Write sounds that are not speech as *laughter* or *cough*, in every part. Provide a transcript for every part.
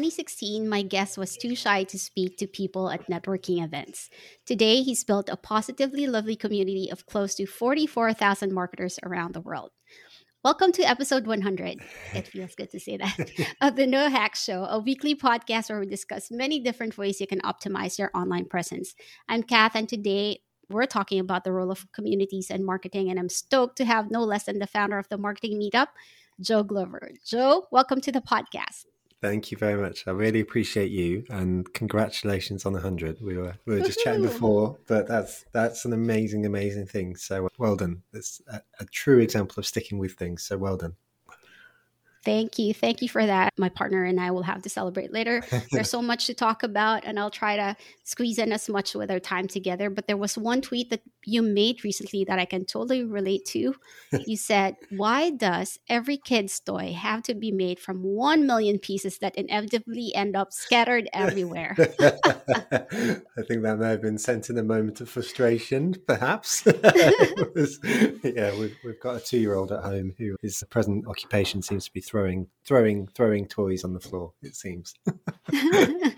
2016, my guest was too shy to speak to people at networking events. Today, he's built a positively lovely community of close to 44,000 marketers around the world. Welcome to episode 100. It feels good to say that *laughs* of the No Hacks Show, a weekly podcast where we discuss many different ways you can optimize your online presence. I'm Kath, and today we're talking about the role of communities and marketing. And I'm stoked to have no less than the founder of the Marketing Meetup, Joe Glover. Joe, welcome to the podcast. Thank you very much. I really appreciate you, and congratulations on hundred. We were we were just chatting before, but that's that's an amazing, amazing thing. So well done. It's a, a true example of sticking with things. So well done. Thank you. Thank you for that. My partner and I will have to celebrate later. *laughs* There's so much to talk about, and I'll try to squeeze in as much with our time together. But there was one tweet that you made recently that I can totally relate to. *laughs* You said, Why does every kid's toy have to be made from 1 million pieces that inevitably end up scattered *laughs* everywhere? I think that may have been sent in a moment of frustration, perhaps. yeah, we've, we've got a two year old at home who his present occupation seems to be throwing throwing throwing toys on the floor it seems. *laughs*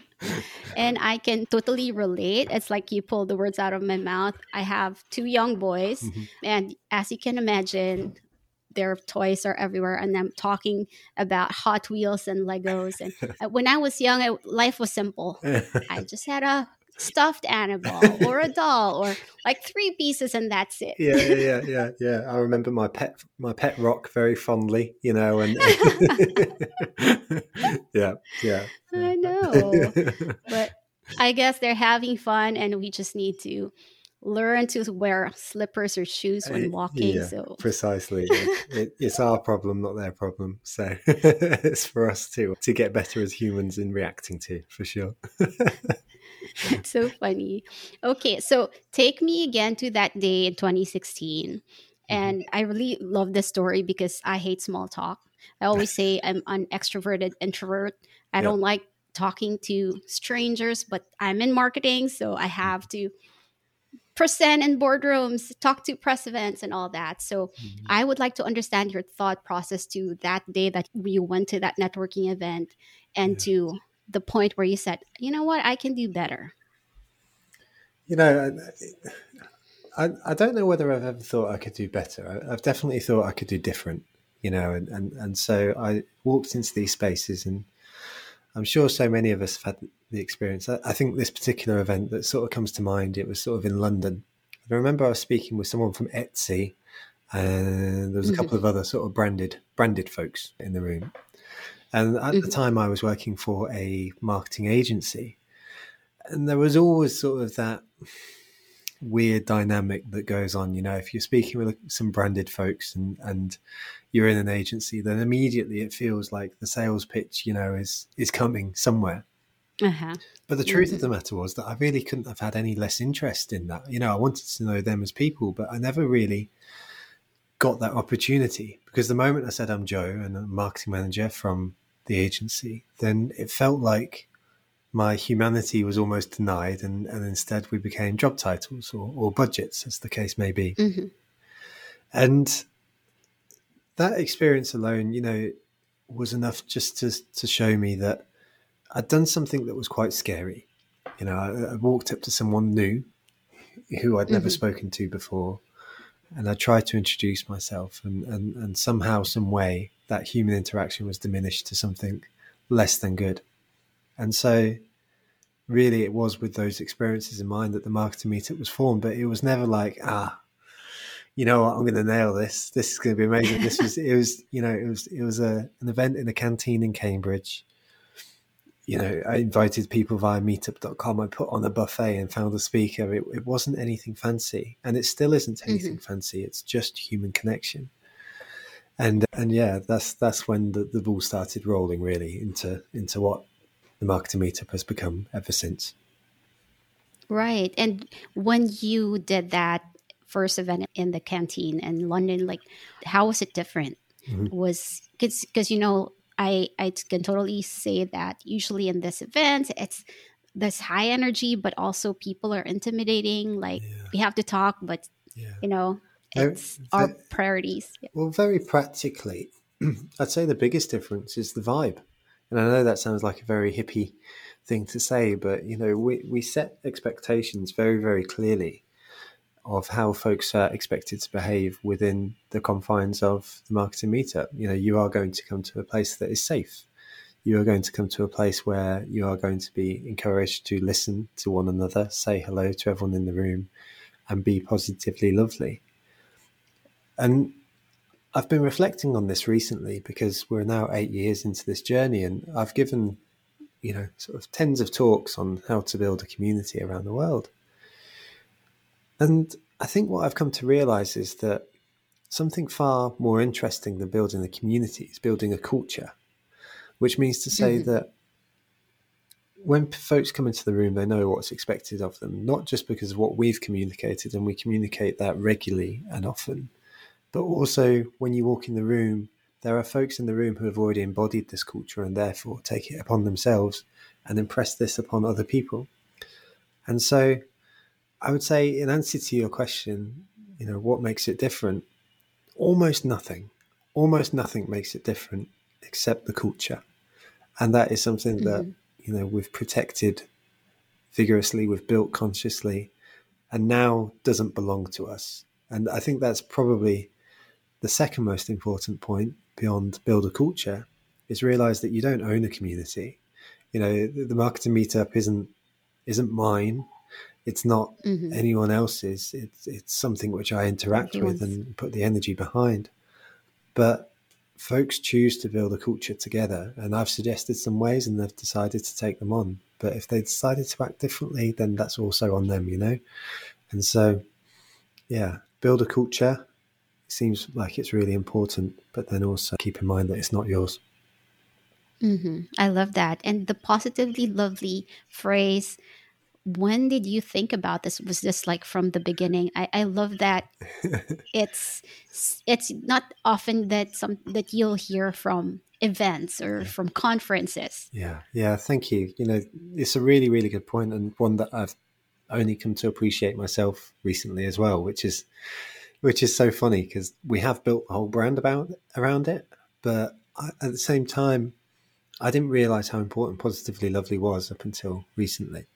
And i can totally relate. It's like you pulled the words out of my mouth. I have two young boys mm-hmm. and as you can imagine their toys are everywhere and i'm talking about hot wheels and legos and *laughs* uh, when i was young I, life was simple. *laughs* I just had a stuffed animal or a doll or like three pieces and that's it. Yeah, yeah, yeah, yeah. I remember my pet my pet rock very fondly, you know, and *laughs* yeah, yeah. *laughs* I know. but I guess they're having fun and we just need to learn to wear slippers or shoes when uh, walking. Yeah, so precisely, it, *laughs* it, it's our problem, not their problem. So it's for us to to get better as humans in reacting to, for sure. *laughs* It's so funny. Okay, so take me again to that day in 2016. Mm-hmm. And I really love this story because I hate small talk. I always *laughs* say I'm an extroverted introvert. I yep. don't like talking to strangers, but I'm in marketing, so I have to present in boardrooms, talk to press events, and all that. So mm-hmm. I would like to understand your thought process to that day that you went to that networking event and yeah. to the point where you said, you know what, I can do better? You know, I, I don't know whether I've ever thought I could do better. I've definitely thought I could do different, you know, and, and, and so I walked into these spaces and I'm sure so many of us have had the experience. I, I think this particular event that sort of comes to mind, it was sort of in London. I remember I was speaking with someone from Etsy and there was a couple mm-hmm. of other sort of branded branded folks in the room. And at mm-hmm. the time, I was working for a marketing agency. And there was always sort of that weird dynamic that goes on. You know, if you're speaking with some branded folks and, and you're in an agency, then immediately it feels like the sales pitch, you know, is, is coming somewhere. Uh-huh. But the truth mm-hmm. of the matter was that I really couldn't have had any less interest in that. You know, I wanted to know them as people, but I never really got that opportunity because the moment I said I'm Joe and a marketing manager from the agency, then it felt like my humanity was almost denied, and, and instead we became job titles or, or budgets, as the case may be. Mm-hmm. And that experience alone, you know, was enough just to, to show me that I'd done something that was quite scary. You know, I, I walked up to someone new who I'd never mm-hmm. spoken to before, and I tried to introduce myself, and, and, and somehow, some way, that human interaction was diminished to something less than good. And so, really, it was with those experiences in mind that the marketing meetup was formed. But it was never like, ah, you know what, I'm going to nail this. This is going to be amazing. This was, it was, you know, it was, it was a, an event in a canteen in Cambridge. You know, I invited people via meetup.com. I put on a buffet and found a speaker. It, it wasn't anything fancy, and it still isn't anything mm-hmm. fancy. It's just human connection and and yeah, that's that's when the, the ball started rolling really into into what the marketing meetup has become ever since. Right, and when you did that first event in the canteen in London, like how was it different? Mm-hmm. Was because you know I I can totally say that usually in this event it's this high energy, but also people are intimidating. Like yeah. we have to talk, but yeah. you know it's our priorities. Yeah. Well, very practically, *clears throat* I'd say the biggest difference is the vibe. And I know that sounds like a very hippie thing to say, but you know, we, we set expectations very, very clearly of how folks are expected to behave within the confines of the marketing meetup. You know, you are going to come to a place that is safe. You are going to come to a place where you are going to be encouraged to listen to one another, say hello to everyone in the room, and be positively lovely. And I've been reflecting on this recently because we're now eight years into this journey, and I've given, you know, sort of tens of talks on how to build a community around the world. And I think what I've come to realize is that something far more interesting than building a community is building a culture, which means to say mm-hmm. that when folks come into the room, they know what's expected of them, not just because of what we've communicated, and we communicate that regularly and often, but also when you walk in the room, there are folks in the room who have already embodied this culture and therefore take it upon themselves and impress this upon other people. And so I would say, in answer to your question, you know, what makes it different? Almost nothing. Almost nothing makes it different except the culture. And that is something mm-hmm. that, you know, we've protected vigorously, we've built consciously, and now doesn't belong to us. And I think that's probably the second most important point beyond build a culture is realize that you don't own a community. You know, the marketing meetup isn't isn't mine. It's not mm-hmm. anyone else's. It's it's something which I interact Everyone's. with and put the energy behind. But folks choose to build a culture together, and I've suggested some ways, and they've decided to take them on. But if they decided to act differently, then that's also on them, you know. And so, yeah, build a culture, seems like it's really important, but then also keep in mind that it's not yours. Mm-hmm. I love that. And the positively lovely phrase, when did you think about this? Was this like from the beginning? I, I love that *laughs* it's it's not often that some that you'll hear from events or yeah. from conferences. Yeah, yeah, thank you. You know, it's a really, really good point and one that I've only come to appreciate myself recently as well, which is which is so funny because we have built a whole brand about around it, but I, at the same time, I didn't realize how important positively lovely was up until recently.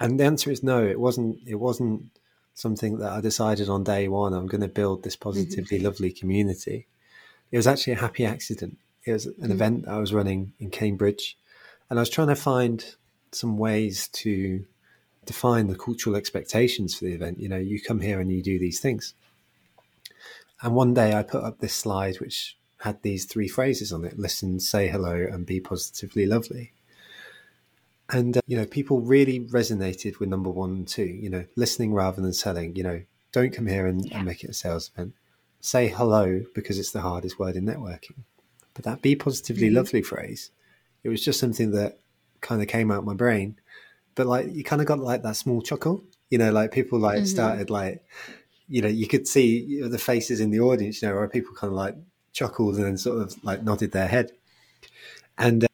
And the answer is no. It wasn't. It wasn't something that I decided on day one. I'm going to build this positively mm-hmm. lovely community. It was actually a happy accident. It was an mm-hmm. event I was running in Cambridge, and I was trying to find some ways to define the cultural expectations for the event. You know, you come here and you do these things. And one day I put up this slide which had these three phrases on it listen, say hello, and be positively lovely. And, uh, you know, people really resonated with number one and two, you know, listening rather than selling, you know, don't come here and, yeah. and make it a sales event. Say hello because it's the hardest word in networking. But that be positively mm-hmm. lovely phrase, it was just something that kind of came out of my brain. But like, you kind of got like that small chuckle, you know, like people like mm-hmm. started like, you know, you could see the faces in the audience, you know, where people kind of like chuckled and then sort of like nodded their head. And uh,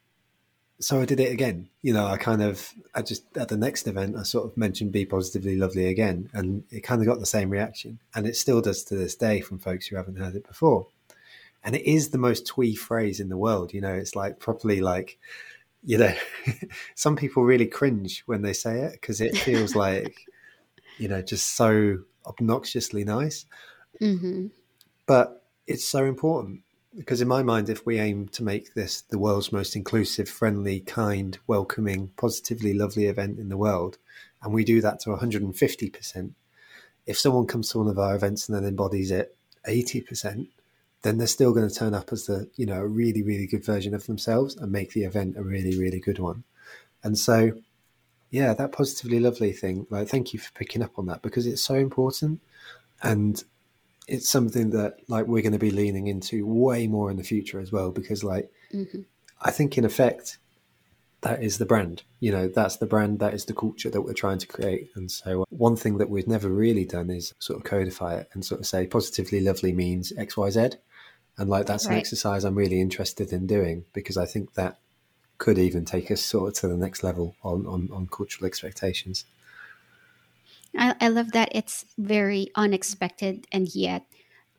so I did it again. You know, I kind of, I just, at the next event, I sort of mentioned be positively lovely again. And it kind of got the same reaction. And it still does to this day from folks who haven't heard it before. And it is the most twee phrase in the world. You know, it's like properly like, you know, *laughs* some people really cringe when they say it because it feels *laughs* like, you know, just so obnoxiously nice. Mm-hmm. But it's so important because, in my mind, if we aim to make this the world's most inclusive, friendly, kind, welcoming, positively lovely event in the world, and we do that to 150%, if someone comes to one of our events and then embodies it 80%, then they're still going to turn up as the you know a really really good version of themselves and make the event a really really good one and so yeah, that positively lovely thing. Like, thank you for picking up on that because it's so important, and it's something that like we're going to be leaning into way more in the future as well. Because like, mm-hmm. I think in effect, that is the brand. You know, that's the brand. That is the culture that we're trying to create. And so, uh, one thing that we've never really done is sort of codify it and sort of say positively lovely means X, Y, Z. And like that's right. an exercise I'm really interested in doing because I think that could even take us sort of to the next level on, on, on cultural expectations. I, I love that it's very unexpected and yet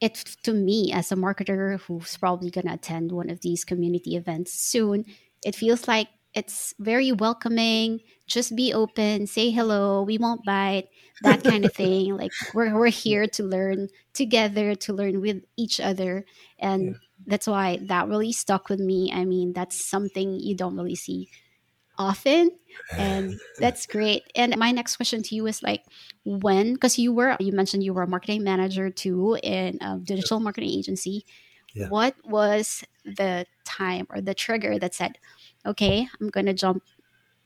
it to me as a marketer who's probably going to attend one of these community events soon it feels like it's very welcoming. Just be open, say hello, we won't bite, that kind of thing. *laughs* Like we're we're here to learn together, to learn with each other. And yeah. that's why that really stuck with me. I mean, that's something you don't really see often and *laughs* that's great and my next question to you is like when because you were you mentioned you were a marketing manager too in a digital marketing agency yeah. what was the time or the trigger that said okay i'm gonna jump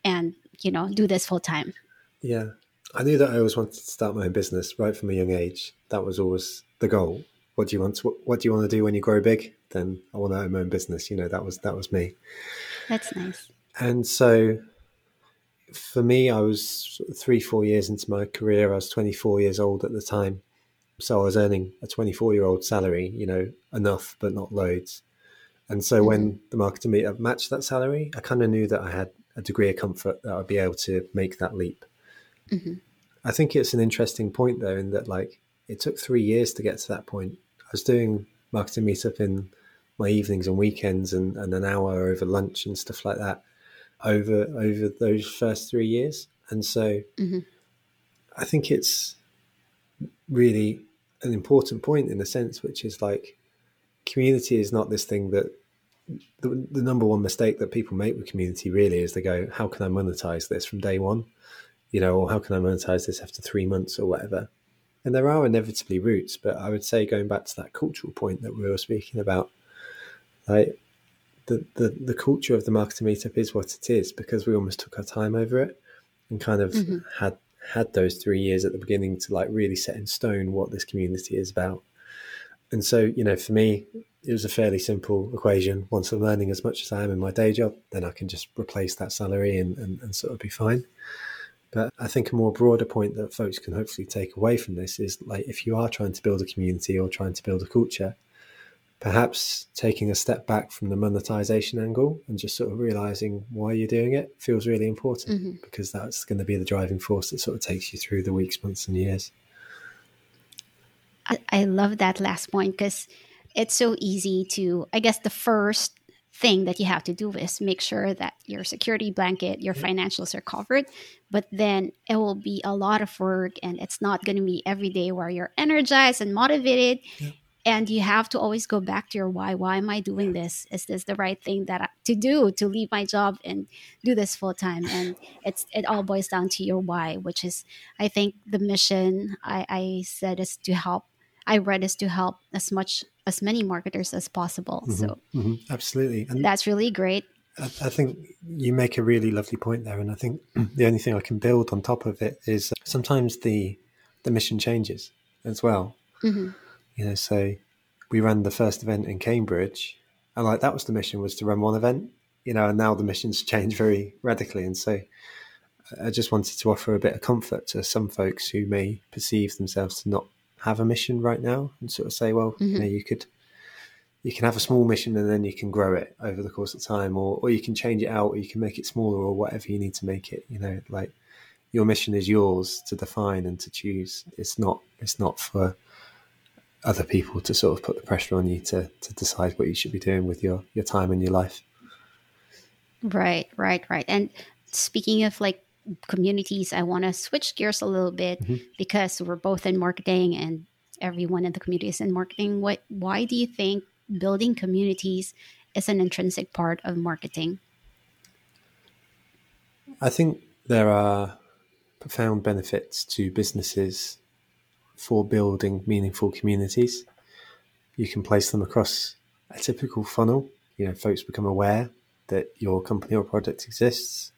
and you know do this full time. Yeah. I knew that i always wanted to start my own business right from a young age. That was always the goal. What do you want to, what do you want to do when you grow big? Then i want to own my own business. You know that was that was me. That's nice. And so for me, I was three, four years into my career. I was 24 years old at the time. So I was earning a 24 year old salary, you know, enough, but not loads. And so mm-hmm. when the marketing meetup matched that salary, I kind of knew that I had a degree of comfort that I'd be able to make that leap. Mm-hmm. I think it's an interesting point though, in that like it took three years to get to that point. I was doing marketing meetup in my evenings and weekends and, and an hour over lunch and stuff like that over over those first three years, and so mm-hmm. I think it's really an important point in a sense, which is like community is not this thing that the, the number one mistake that people make with community really is they go, how can I monetize this from day one? You know, or how can I monetize this after three months or whatever? And there are inevitably routes, but I would say going back to that cultural point that we were speaking about, like the, the, the culture of the marketing meetup is what it is because we almost took our time over it and kind of mm-hmm. had had those three years at the beginning to like really set in stone what this community is about. And so, you know, for me, it was a fairly simple equation. Once I'm learning as much as I am in my day job, then I can just replace that salary and, and, and sort of be fine. But I think a more broader point that folks can hopefully take away from this is like if you are trying to build a community or trying to build a culture, perhaps taking a step back from the monetization angle and just sort of realizing why you're doing it feels really important mm-hmm. because that's going to be the driving force that sort of takes you through the weeks, months, and years. I, I love that last point because it's so easy to, I guess, the first thing that you have to do is make sure that your security blanket, your financials are covered. But then it will be a lot of work and it's not going to be every day where you're energized and motivated. Yeah and you have to always go back to your why why am i doing this is this the right thing that I, to do to leave my job and do this full time and it's it all boils down to your why which is i think the mission i, I said is to help i read is to help as much as many marketers as possible. Mm-hmm, so mm-hmm, absolutely. And that's really great. I, I think you make a really lovely point there. And i think the only thing i can build on top of it is sometimes the the mission changes as well. Mm-hmm. You know, so we ran the first event in Cambridge, and like that was the mission was to run one event, you know, and now the mission's *laughs* changed very radically, and so I just wanted to offer a bit of comfort to some folks who may perceive themselves to not have a mission right now, and sort of say, well, mm-hmm. you know, you could you can have a small mission and then you can grow it over the course of time, or or you can change it out, or you can make it smaller, or whatever you need to make it. You know, like your mission is yours to define and to choose. It's not it's not for other people to sort of put the pressure on you to to decide what you should be doing with your your time and your life. Right, right, right. And speaking of like communities, I want to switch gears a little bit mm-hmm. because we're both in marketing and everyone in the community is in marketing. What why do you think building communities is an intrinsic part of marketing? I think there are profound benefits to businesses for building meaningful communities. You can place them across a typical funnel. You know, folks become aware that your company or product exists.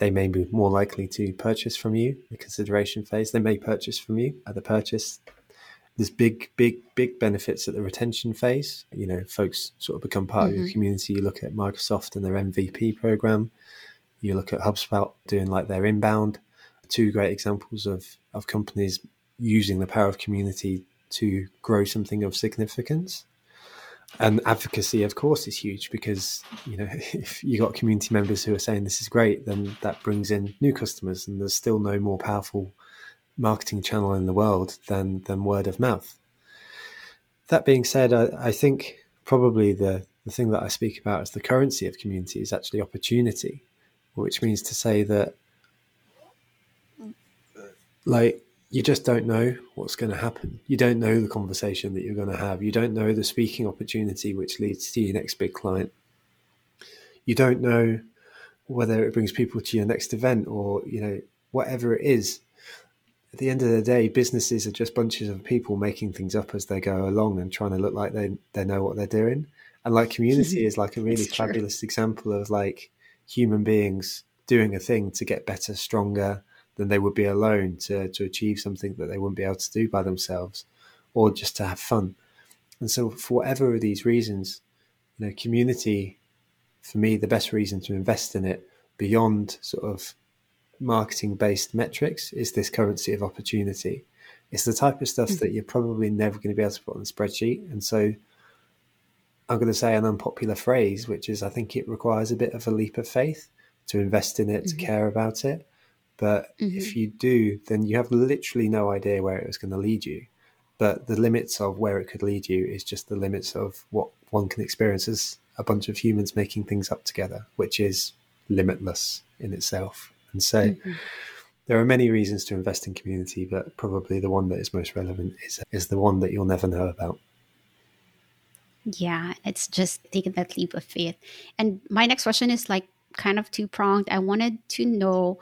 They may be more likely to purchase from you the consideration phase. They may purchase from you at the purchase. There's big, big, big benefits at the retention phase. You know, folks sort of become part mm-hmm. of your mm-hmm. community. You look at Microsoft and their MVP program. You look at HubSpot doing like their inbound. Two great examples of, of companies using the power of community to grow something of significance. And advocacy, of course, is huge because you know *laughs* if you got community members who are saying this is great, then that brings in new customers, and there's still no more powerful marketing channel in the world than than word of mouth. That being said, I, I think probably the the thing that I speak about as the currency of community is actually opportunity, which means to say that, like, you just don't know what's going to happen. You don't know the conversation that you're going to have. You don't know the speaking opportunity which leads to your next big client. You don't know whether it brings people to your next event or, you know, whatever it is. At the end of the day, businesses are just bunches of people making things up as they go along and trying to look like they, they know what they're doing. And like community *laughs* is like a really fabulous example of like human beings doing a thing to get better, stronger, than they would be alone to, to achieve something that they wouldn't be able to do by themselves or just to have fun. And so, for whatever of these reasons, you know, community, for me, the best reason to invest in it beyond sort of marketing based metrics is this currency of opportunity. It's the type of stuff mm-hmm. that you're probably never going to be able to put on a spreadsheet. And so, I'm going to say an unpopular phrase, which is I think it requires a bit of a leap of faith to invest in it, mm-hmm. to care about it. But mm-hmm. if you do, then you have literally no idea where it was going to lead you. But the limits of where it could lead you is just the limits of what one can experience as a bunch of humans making things up together, which is limitless in itself. And so mm-hmm. there are many reasons to invest in community, but probably the one that is most relevant is, is the one that you'll never know about. Yeah, it's just taking that leap of faith. And my next question is like kind of two pronged. I wanted to know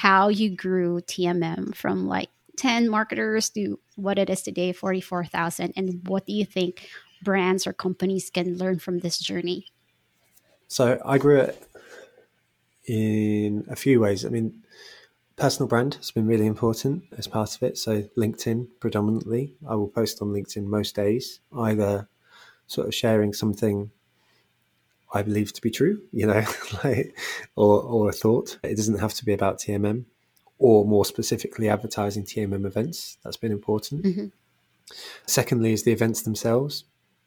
how you grew TMM from like 10 marketers to what it is today, 44,000. And what do you think brands or companies can learn from this journey? So I grew it in a few ways. I mean, personal brand has been really important as part of it. So LinkedIn predominantly. I will post on LinkedIn most days, either sort of sharing something I believe to be true, you know, *laughs* like, or, or a thought. It doesn't have to be about TMM or more specifically advertising TMM events. That's been important. Mm-hmm. Secondly, is the events themselves.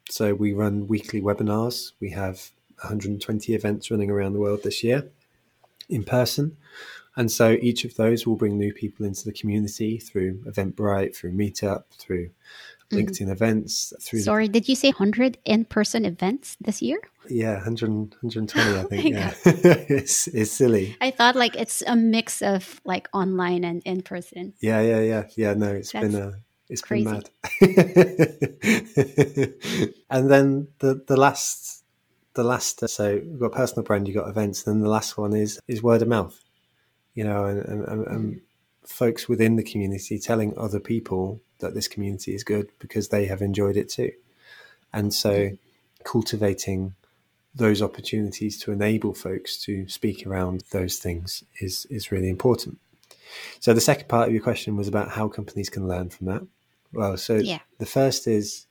So we run weekly webinars. We have 120 events running around the world this year in person. And so each of those will bring new people into the community through Eventbrite, through Meetup, through. Mm. LinkedIn events. Through Sorry, did you say 100 in person events this year? Yeah, 100, 120, I *laughs* think. yeah. *laughs* it's, it's silly. I thought like it's a mix of like online and in person. Yeah, yeah, yeah. Yeah, no, it's That's uh, been a. It's crazy. been mad. *laughs* and then the the last the last uh, so we've got personal brand, you've got events, and then the last one is is word of mouth. You know, and, and, and, and mm. Folks within the community telling other people that this community is good because they have enjoyed it too. And so cultivating those opportunities to enable folks to speak around those things is is really important. So the second part of your question was about how companies can learn from that. Well, so yeah. the first is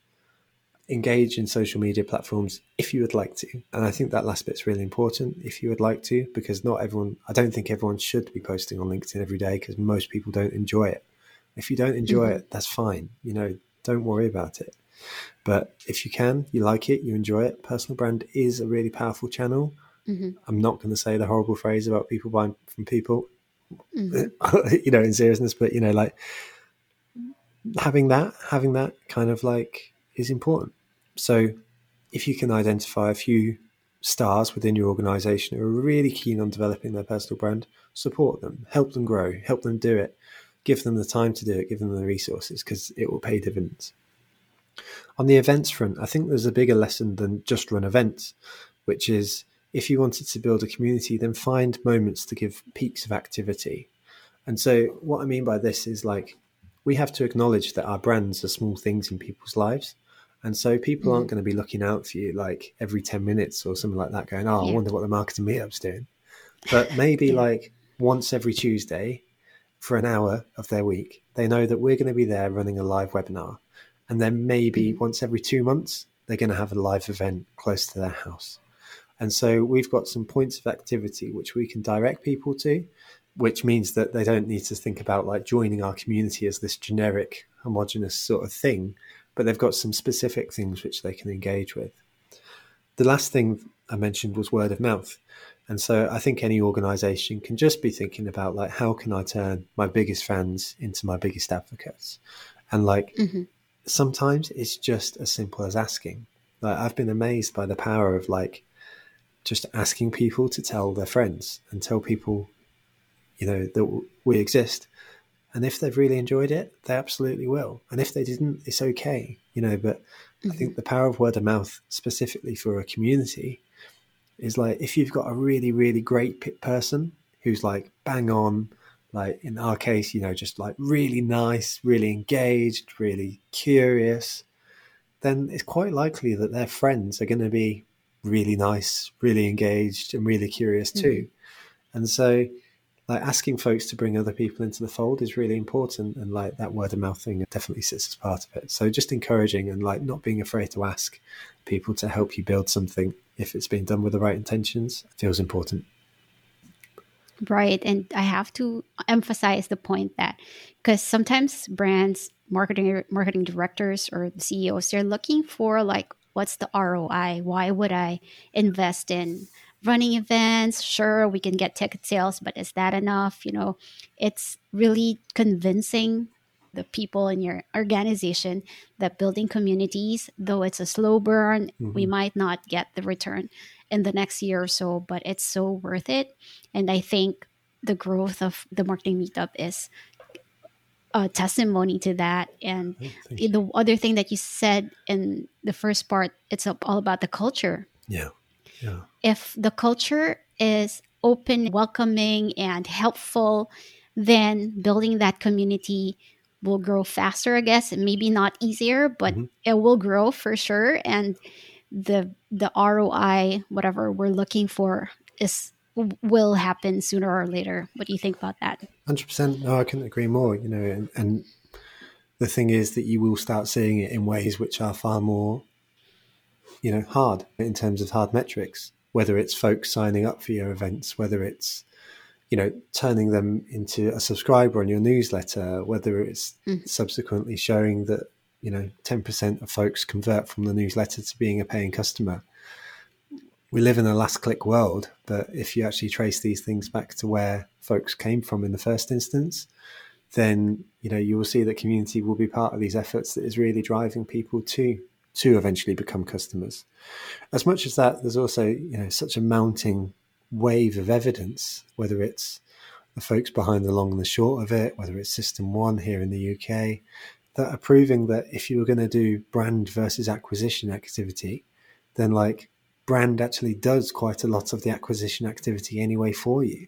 engage in social media platforms if you would like to. And I think that last bit's really important if you would like to, because not everyone, I don't think everyone should be posting on LinkedIn every day because most people don't enjoy it. If you don't enjoy mm-hmm. it, that's fine. You know, don't worry about it. But if you can, you like it, you enjoy it, personal brand is a really powerful channel. Mm-hmm. I'm not going to say the horrible phrase about people buying from people, mm-hmm. *laughs* you know, in seriousness, but you know, like having that, having that kind of like is important. So if you can identify a few stars within your organization who are really keen on developing their personal brand, support them, help them grow, help them do it give them the time to do it, give them the resources because it will pay dividends. On the events front, I think there's a bigger lesson than just run events, which is if you wanted to build a community, then find moments to give peaks of activity. And so, what I mean by this is like we have to acknowledge that our brands are small things in people's lives. And so, people mm. aren't going to be looking out for you like every 10 minutes or something like that, going, Oh, yeah. I wonder what the marketing meetup's doing. But maybe yeah. like once every Tuesday, for an hour of their week. They know that we're going to be there running a live webinar. And then maybe mm. once every two months, they're going to have a live event close to their house. And so we've got some points of activity which we can direct people to, which means that they don't need to think about like joining our community as this generic, homogenous sort of thing, but they've got some specific things which they can engage with. The last thing I mentioned was word of mouth. And so I think any organization can just be thinking about like how can I turn my biggest fans into my biggest advocates? And like mm-hmm. sometimes it's just as simple as asking. Like I've been amazed by the power of like just asking people to tell their friends and tell people, you know, that we exist. And if they've really enjoyed it, they absolutely will. And if they didn't, it's okay, you know. But mm-hmm. I think the power of word of mouth, specifically for a community, is like if you've got a really, really great person who's like bang on, like in our case, you know, just like really nice, really engaged, really curious, then it's quite likely that their friends are going to be really nice, really engaged, and really curious too. Mm-hmm. And so, like asking folks to bring other people into the fold is really important, and like that word of mouth thing definitely sits as part of it. So, just encouraging and like not being afraid to ask people to help you build something if it's being done with the right intentions feels important. Right. And I have to emphasize the point that because sometimes brands, marketing marketing directors or CEOs, they're looking for like what's the ROI? Why would I invest in running events? Sure, we can get ticket sales, but is that enough? You know, it's really convincing the people in your organization that building communities, though it's a slow burn, mm-hmm. we might not get the return in the next year or so, but it's so worth it. And I think the growth of the marketing meetup is a testimony to that. And the other thing that you said in the first part, it's all about the culture. Yeah. Yeah. If the culture is open, welcoming, and helpful, then building that community will grow faster, I guess. Maybe not easier, but mm-hmm. it will grow for sure. And the the ROI, whatever we're looking for, is will happen sooner or later. What do you think about that? Hundred percent. No, I couldn't agree more. You know, and, and the thing is that you will start seeing it in ways which are far more, you know, hard in terms of hard metrics. Whether it's folks signing up for your events, whether it's you know turning them into a subscriber on your newsletter, whether it's mm. subsequently showing that you know 10% of folks convert from the newsletter to being a paying customer we live in a last click world, but if you actually trace these things back to where folks came from in the first instance, then you know you will see that community will be part of these efforts that is really driving people to to eventually become customers. As much as that, there's also you know such a mounting wave of evidence, whether it's the folks behind the long and the short of it, whether it's System One here in the UK, that are proving that if you were going to do brand versus acquisition activity, then like brand actually does quite a lot of the acquisition activity anyway for you.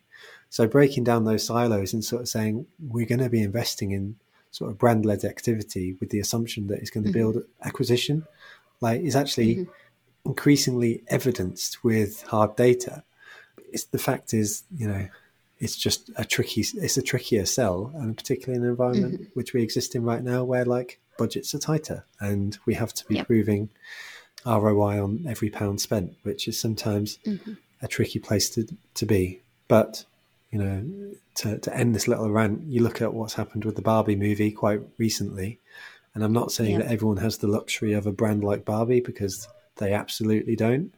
So breaking down those silos and sort of saying we're going to be investing in sort of brand led activity with the assumption that it's going to mm-hmm. build acquisition, like is actually mm-hmm. increasingly evidenced with hard data. It's the fact is, you know, it's just a tricky, it's a trickier sell, and particularly in an environment mm-hmm. which we exist in right now, where like budgets are tighter, and we have to be yep. proving ROI on every pound spent, which is sometimes mm-hmm. a tricky place to, to be. But, you know, to, to end this little rant, you look at what's happened with the Barbie movie quite recently. And I'm not saying yeah. that everyone has the luxury of a brand like Barbie because they absolutely don't.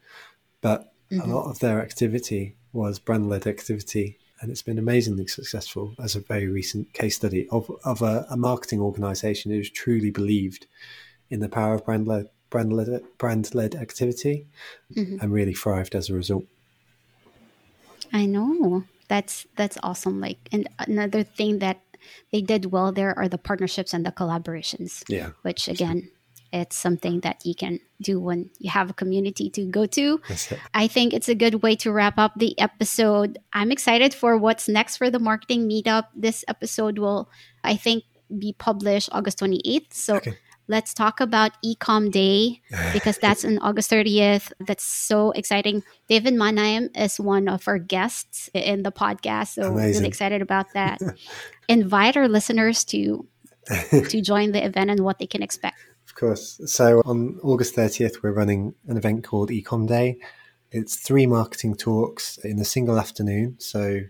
But mm-hmm. a lot of their activity was brand led activity. And it's been amazingly successful as a very recent case study of, of a, a marketing organization who's truly believed in the power of brand led brand led brand led activity mm-hmm. and really thrived as a result. I know that's that's awesome. Like and another thing that they did well there are the partnerships and the collaborations. Yeah, which again. It's something that you can do when you have a community to go to. I think it's a good way to wrap up the episode. I'm excited for what's next for the marketing meetup. This episode will, I think, be published August 28th. So okay let's talk about Ecom Day because that's on August 30th. That's so exciting. David Manheim is one of our guests in the podcast, so Amazing. really excited about that. *laughs* Invite our listeners to *laughs* to join the event and what they can expect. Of course. So on August 30th, we're running an event called Ecom Day. It's three marketing talks in a single afternoon. So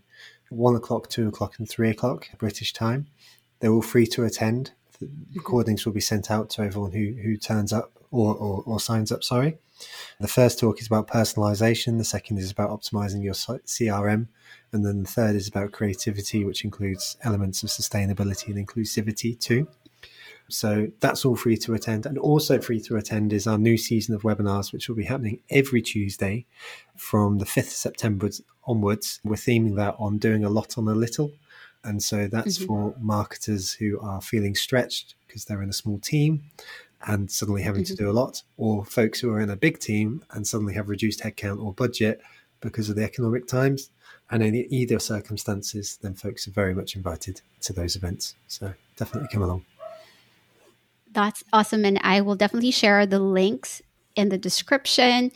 one o'clock, two o'clock, and three o'clock British time. They're all free to attend the recordings will be sent out to everyone who, who turns up or, or, or signs up, sorry. The first talk is about personalization, the second is about optimizing your CRM, and then the third is about creativity, which includes elements of sustainability and inclusivity too. So that's all free to attend. And also free to attend is our new season of webinars, which will be happening every Tuesday from the 5th of September onwards. We're theming that on doing a lot on a little. And so that's mm-hmm. for marketers who are feeling stretched because they're in a small team and suddenly having mm-hmm. to do a lot, or folks who are in a big team and suddenly have reduced headcount or budget because of the economic times. And in either circumstances, then folks are very much invited to those events. So definitely come along. That's awesome. And I will definitely share the links in the description.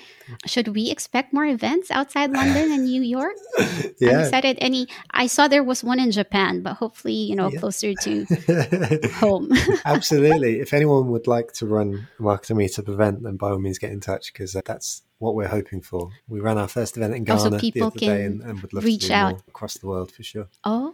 Should we expect more events outside London and New York? *laughs* yeah. I'm excited. Any I saw there was one in Japan, but hopefully, you know, yeah. closer to *laughs* home. *laughs* Absolutely. If anyone would like to run a marketing meetup event, then by all means get in touch because uh, that's what we're hoping for. We ran our first event in oh, Ghana the other day and, and would love reach to do out. across the world for sure. Oh,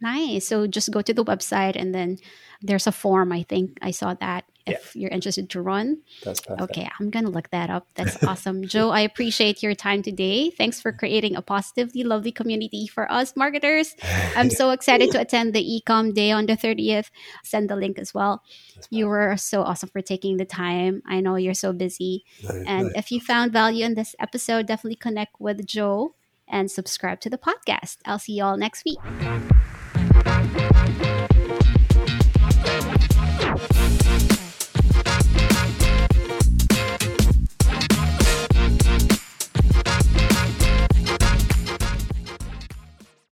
nice. So just go to the website and then there's a form. I think I saw that if yeah. you're interested to run. That's perfect. Okay, I'm gonna look that up. That's *laughs* awesome, Joe. I appreciate your time today. Thanks for creating a positively lovely community for us marketers. *laughs* I'm so excited to attend the Ecom Day on the 30th. Send the link as well. You were so awesome for taking the time. I know you're so busy. And if you found value in this episode, definitely connect with Joe and subscribe to the podcast. I'll see you all next week.